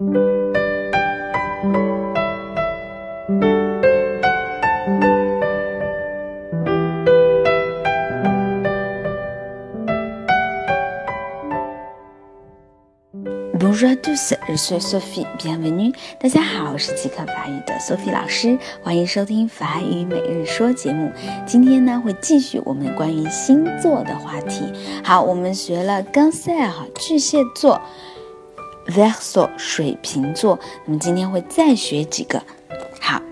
Bonjour à tous, je suis Sophie. Bienvenue. 大家好，我是即刻法语的 Sophie 老师，欢迎收听法语每日说节目。今天呢，会继续我们关于星座的话题。好，我们学了 Cancer 巨蟹座，Verseau 水瓶座。那么今天会再学几个。好，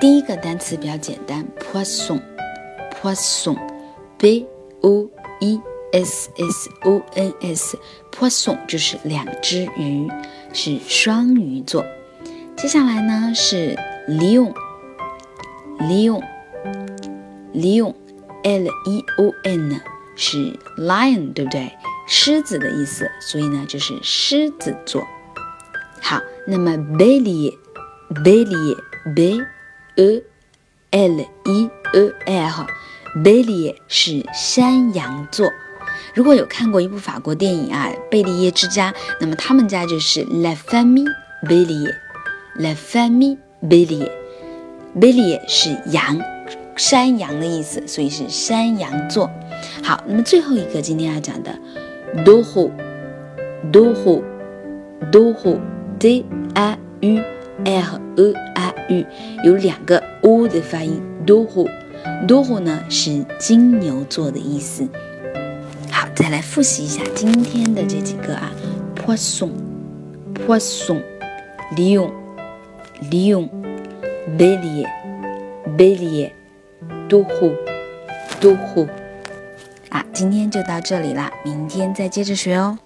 第一个单词比较简单，Poisson，Poisson，B O E。S S O N S，Poisson 就是两只鱼，是双鱼座。接下来呢是 Lion，Lion，Lion，L E O N 是 lion，对不对？狮子的意思，所以呢就是狮子座。好，那么 Bélier，Bélier，B E L E E R，Bélier 是山羊座。如果有看过一部法国电影啊，《贝利耶之家》，那么他们家就是 La Famille Bélier，La Famille Bélier，Bélier 是羊，山羊的意思，所以是山羊座。好，那么最后一个今天要讲的 d o h o d o h o d o h o D A U L E A U，有两个 O 的发音 d o h o d o h o 呢是金牛座的意思。好，再来复习一下今天的这几个啊：poisson，poisson，lion，bélier，bélier，taureau，taureau。啊，今天就到这里啦，明天再接着学哦。